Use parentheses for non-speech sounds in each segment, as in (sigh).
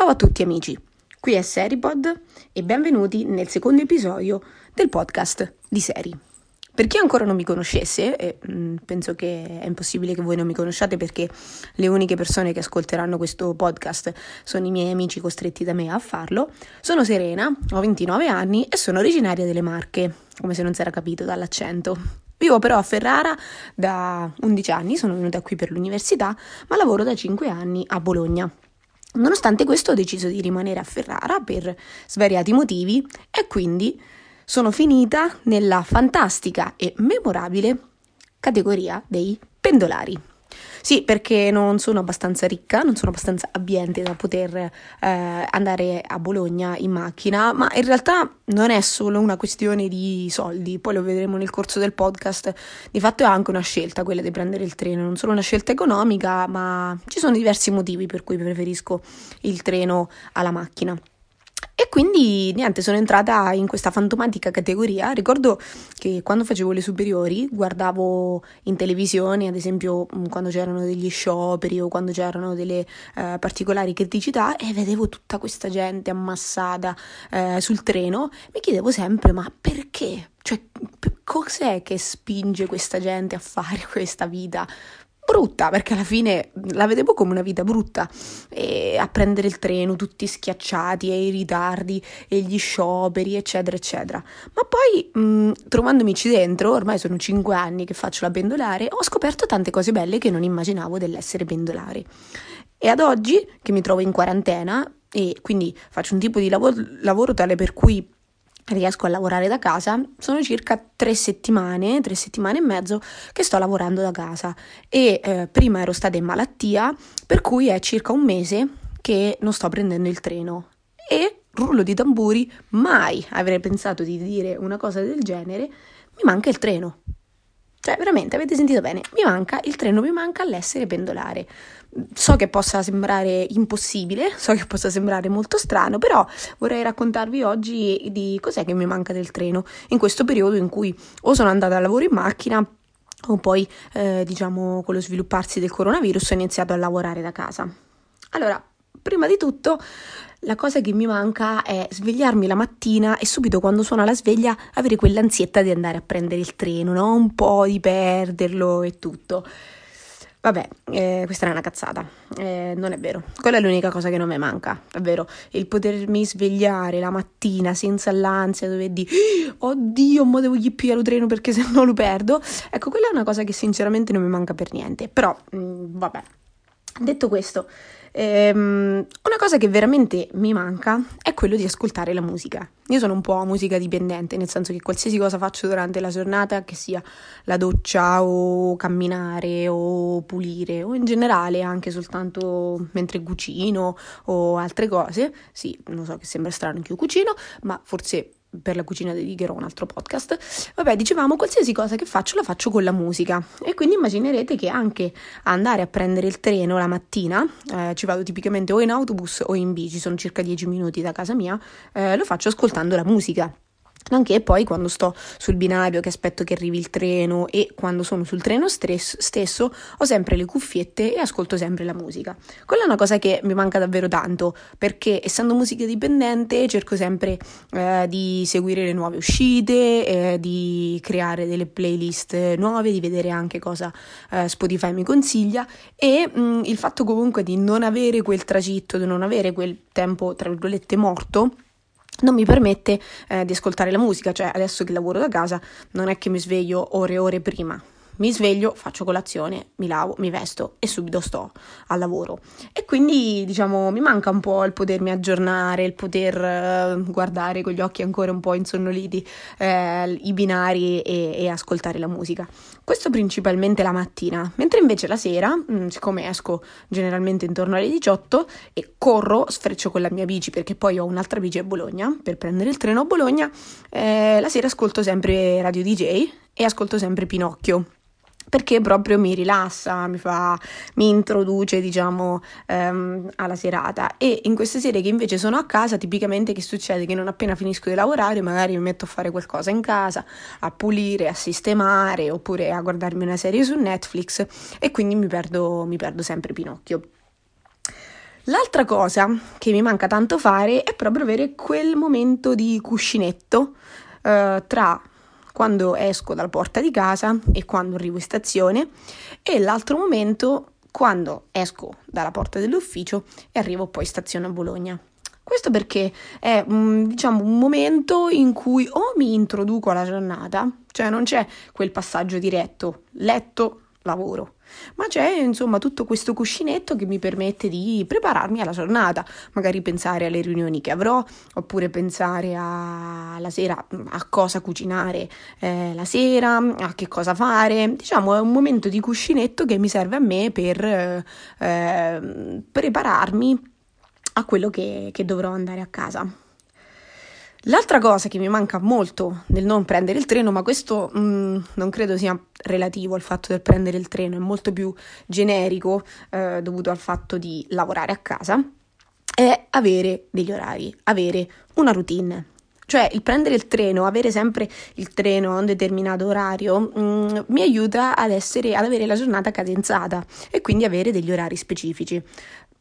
Ciao a tutti amici, qui è Seripod e benvenuti nel secondo episodio del podcast di Seri. Per chi ancora non mi conoscesse, e mm, penso che è impossibile che voi non mi conosciate perché le uniche persone che ascolteranno questo podcast sono i miei amici costretti da me a farlo, sono Serena, ho 29 anni e sono originaria delle Marche, come se non si era capito dall'accento. Vivo però a Ferrara da 11 anni, sono venuta qui per l'università, ma lavoro da 5 anni a Bologna. Nonostante questo ho deciso di rimanere a Ferrara per svariati motivi e quindi sono finita nella fantastica e memorabile categoria dei pendolari. Sì, perché non sono abbastanza ricca, non sono abbastanza abbiente da poter eh, andare a Bologna in macchina, ma in realtà non è solo una questione di soldi, poi lo vedremo nel corso del podcast. Di fatto è anche una scelta quella di prendere il treno, non solo una scelta economica, ma ci sono diversi motivi per cui preferisco il treno alla macchina. E quindi niente, sono entrata in questa fantomatica categoria. Ricordo che quando facevo le superiori guardavo in televisione, ad esempio mm, quando c'erano degli scioperi o quando c'erano delle eh, particolari criticità e vedevo tutta questa gente ammassata eh, sul treno. Mi chiedevo sempre: ma perché? Cioè, cos'è che spinge questa gente a fare (laughs) questa vita? Brutta, perché alla fine la vedevo come una vita brutta, e a prendere il treno tutti schiacciati e i ritardi e gli scioperi, eccetera, eccetera. Ma poi, mh, trovandomici dentro, ormai sono cinque anni che faccio la pendolare, ho scoperto tante cose belle che non immaginavo dell'essere pendolare. E ad oggi, che mi trovo in quarantena, e quindi faccio un tipo di lavoro, lavoro tale per cui riesco a lavorare da casa, sono circa tre settimane, tre settimane e mezzo che sto lavorando da casa e eh, prima ero stata in malattia, per cui è circa un mese che non sto prendendo il treno e rullo di tamburi, mai avrei pensato di dire una cosa del genere, mi manca il treno. Cioè, veramente, avete sentito bene, mi manca il treno, mi manca l'essere pendolare. So che possa sembrare impossibile, so che possa sembrare molto strano, però vorrei raccontarvi oggi di cos'è che mi manca del treno in questo periodo in cui o sono andata a lavoro in macchina o poi, eh, diciamo, con lo svilupparsi del coronavirus ho iniziato a lavorare da casa. Allora, prima di tutto la cosa che mi manca è svegliarmi la mattina e subito quando suona la sveglia avere quell'ansietta di andare a prendere il treno, no? Un po' di perderlo e tutto. Vabbè, eh, questa è una cazzata, eh, non è vero. Quella è l'unica cosa che non mi manca, davvero. Il potermi svegliare la mattina senza l'ansia, dove di oddio, ma devo gli pigliare il treno perché se no lo perdo. Ecco, quella è una cosa che sinceramente non mi manca per niente. Però, mh, mm, vabbè, detto questo, Ehm, una cosa che veramente mi manca è quello di ascoltare la musica. Io sono un po' musica dipendente, nel senso che qualsiasi cosa faccio durante la giornata, che sia la doccia o camminare o pulire o in generale anche soltanto mentre cucino o altre cose, sì, lo so che sembra strano che io cucino, ma forse per la cucina dedicherò un altro podcast. Vabbè, dicevamo, qualsiasi cosa che faccio la faccio con la musica e quindi immaginerete che anche andare a prendere il treno la mattina, eh, ci vado tipicamente o in autobus o in bici, sono circa 10 minuti da casa mia, eh, lo faccio ascoltando la musica. Anche poi quando sto sul binario che aspetto che arrivi il treno e quando sono sul treno stesso, stesso ho sempre le cuffiette e ascolto sempre la musica. Quella è una cosa che mi manca davvero tanto perché essendo musica dipendente cerco sempre eh, di seguire le nuove uscite, eh, di creare delle playlist nuove, di vedere anche cosa eh, Spotify mi consiglia e mh, mm, il fatto comunque di non avere quel tragitto, di non avere quel tempo tra virgolette morto non mi permette eh, di ascoltare la musica, cioè adesso che lavoro da casa non è che mi sveglio ore e ore prima, mi sveglio, faccio colazione, mi lavo, mi vesto e subito sto al lavoro. E quindi, diciamo, mi manca un po' il potermi aggiornare, il poter eh, guardare con gli occhi ancora un po' insonnoliti eh, i binari e, e, ascoltare la musica. Questo principalmente la mattina, mentre invece la sera, mm, siccome esco generalmente intorno alle 18 e corro, sfreccio con la mia bici perché poi ho un'altra bici a Bologna per prendere il treno a Bologna, eh, la sera ascolto sempre Radio DJ e ascolto sempre Pinocchio perché proprio mi rilassa, mi, fa, mi introduce, diciamo, ehm, alla serata. E in queste sere che invece sono a casa, tipicamente che succede? Che non appena finisco di lavorare, magari mi metto a fare qualcosa in casa, a pulire, a sistemare, oppure a guardarmi una serie su Netflix e quindi mi perdo, mi perdo sempre Pinocchio. L'altra cosa che mi manca tanto fare è proprio avere quel momento di cuscinetto eh, tra quando esco dalla porta di casa e quando arrivo in stazione e l'altro momento quando esco dalla porta dell'ufficio e arrivo poi in stazione a Bologna. Questo perché è diciamo, un momento in cui o mi introduco alla giornata, cioè non c'è quel passaggio diretto, letto, lavoro, ma c'è insomma tutto questo cuscinetto che mi permette di prepararmi alla giornata, magari pensare alle riunioni che avrò, oppure pensare alla sera a cosa cucinare eh, la sera, a che cosa fare. Diciamo è un momento di cuscinetto che mi serve a me per eh, prepararmi a quello che, che dovrò andare a casa. L'altra cosa che mi manca molto nel non prendere il treno, ma questo mh, mm, non credo sia relativo al fatto del prendere il treno, è molto più generico eh, dovuto al fatto di lavorare a casa, è avere degli orari, avere una routine. Cioè il prendere il treno, avere sempre il treno a un determinato orario, mh, mm, mi aiuta ad, essere, ad avere la giornata cadenzata e quindi avere degli orari specifici.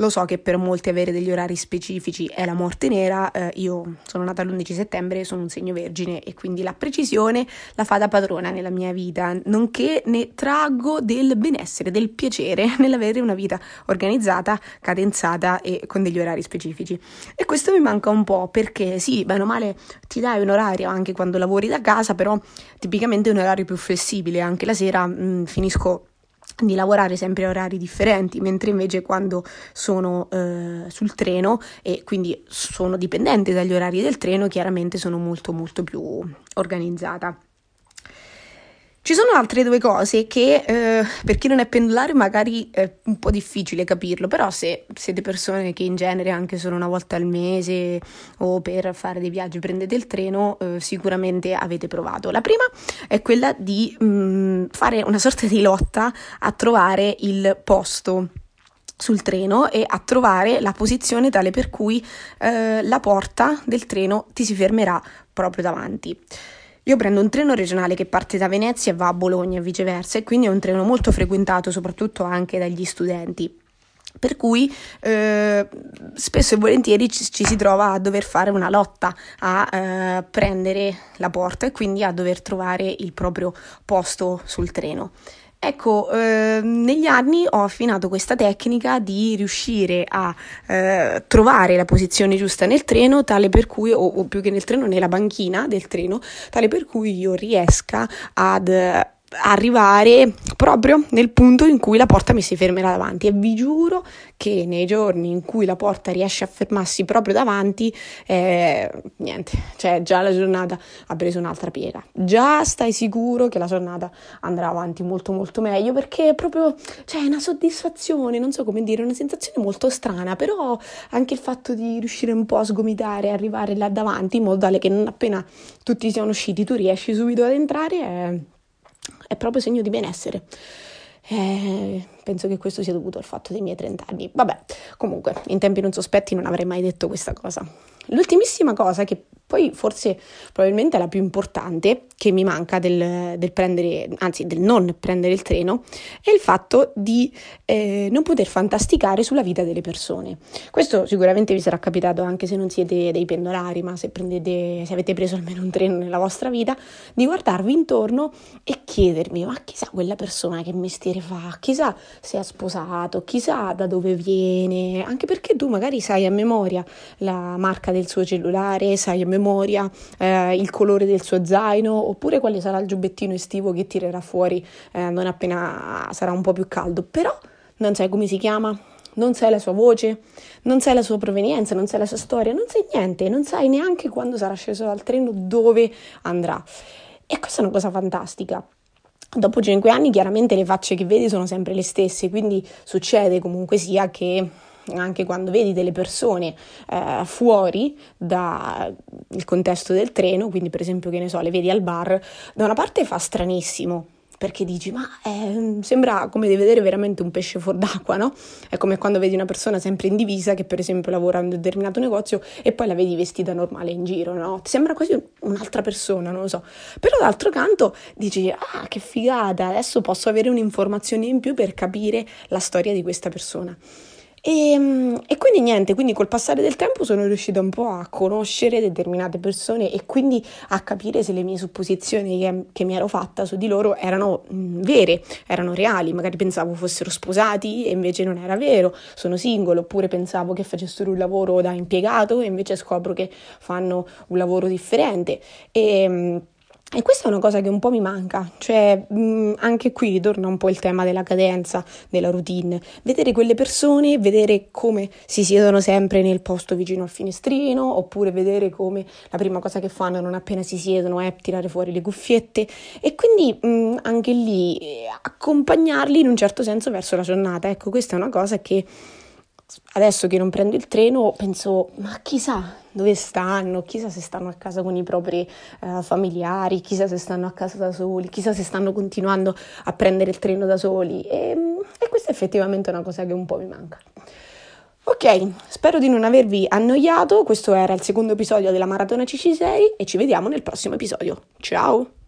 Lo so che per molti avere degli orari specifici è la morte nera, eh, io sono nata l'11 settembre, sono un segno vergine e quindi la precisione la fa da padrona nella mia vita, nonché ne traggo del benessere, del piacere (laughs) nell'avere una vita organizzata, cadenzata e con degli orari specifici. E questo mi manca un po' perché sì, bene o male ti dai un orario anche quando lavori da casa, però tipicamente è un orario più flessibile, anche la sera mh, mm, finisco di lavorare sempre a orari differenti, mentre invece quando sono eh, sul treno e quindi sono dipendente dagli orari del treno, chiaramente sono molto molto più organizzata. Ci sono altre due cose che eh, per chi non è pendolare magari è un po' difficile capirlo, però se siete persone che in genere anche solo una volta al mese o per fare dei viaggi prendete il treno, eh, sicuramente avete provato. La prima è quella di mh, mm, fare una sorta di lotta a trovare il posto sul treno e a trovare la posizione tale per cui eh, la porta del treno ti si fermerà proprio davanti. Io prendo un treno regionale che parte da Venezia e va a Bologna e viceversa e quindi è un treno molto frequentato soprattutto anche dagli studenti. Per cui eh, spesso e volentieri ci, ci, si trova a dover fare una lotta a eh, prendere la porta e quindi a dover trovare il proprio posto sul treno. Ecco, eh, negli anni ho affinato questa tecnica di riuscire a eh, trovare la posizione giusta nel treno, tale per cui, o, o, più che nel treno, nella banchina del treno, tale per cui io riesca ad arrivare proprio nel punto in cui la porta mi si fermerà davanti. E vi giuro che nei giorni in cui la porta riesce a fermarsi proprio davanti eh, niente, cioè già la giornata ha preso un'altra piega. Già stai sicuro che la giornata andrà avanti molto molto meglio perché è proprio cioè una soddisfazione non so come dire, una sensazione molto strana però anche il fatto di riuscire un po' a sgomitare e arrivare là davanti in modo tale che non appena tutti siano usciti tu riesci subito ad entrare è è proprio segno di benessere. Eh, penso che questo sia dovuto al fatto dei miei 30 anni. Vabbè, comunque, in tempi non sospetti non avrei mai detto questa cosa. L'ultimissima cosa che poi forse probabilmente la più importante che mi manca del, del prendere, anzi del non prendere il treno, è il fatto di eh, non poter fantasticare sulla vita delle persone. Questo sicuramente vi sarà capitato anche se non siete dei pendolari, ma se, prendete, se avete preso almeno un treno nella vostra vita, di guardarvi intorno e chiedermi, ma chissà quella persona che mestiere fa, chissà se è sposato, chissà da dove viene, anche perché tu magari sai a memoria la marca del suo cellulare, sai a memoria memoria eh, il colore del suo zaino oppure quale sarà il giubbettino estivo che tirerà fuori eh, non appena sarà un po' più caldo, però non sai come si chiama, non sai la sua voce, non sai la sua provenienza, non sai la sua storia, non sai niente, non sai neanche quando sarà sceso dal treno dove andrà. E questa è una cosa fantastica. Dopo cinque anni chiaramente le facce che vedi sono sempre le stesse, quindi succede comunque sia che anche quando vedi delle persone eh, fuori dal contesto del treno, quindi per esempio che ne so, le vedi al bar, da una parte fa stranissimo, perché dici, ma eh, sembra come di vedere veramente un pesce fuor d'acqua, no? È come quando vedi una persona sempre in divisa che per esempio lavora in un determinato negozio e poi la vedi vestita normale in giro, no? Ti sembra quasi un'altra persona, non lo so. Però d'altro canto dici, ah, che figata, adesso posso avere un'informazione in più per capire la storia di questa persona. E, ehm, e, quindi niente, quindi col passare del tempo sono riuscita un po' a conoscere determinate persone e quindi a capire se le mie supposizioni che, che mi ero fatta su di loro erano mh, vere, erano reali, magari pensavo fossero sposati e invece non era vero, sono single, oppure pensavo che facessero un lavoro da impiegato e invece scopro che fanno un lavoro differente. E, e questa è una cosa che un po' mi manca, cioè mh, anche qui ritorna un po' il tema della cadenza, della routine, vedere quelle persone, vedere come si siedono sempre nel posto vicino al finestrino, oppure vedere come la prima cosa che fanno non appena si siedono è tirare fuori le cuffiette e quindi mh, anche lì eh, accompagnarli in un certo senso verso la giornata. Ecco, questa è una cosa che adesso che non prendo il treno penso, ma chissà dove stanno, chissà se stanno a casa con i propri uh, familiari, chissà se stanno a casa da soli, chissà se stanno continuando a prendere il treno da soli. E, e questa è effettivamente una cosa che un po' mi manca. Ok, spero di non avervi annoiato, questo era il secondo episodio della Maratona CC6 e ci vediamo nel prossimo episodio. Ciao!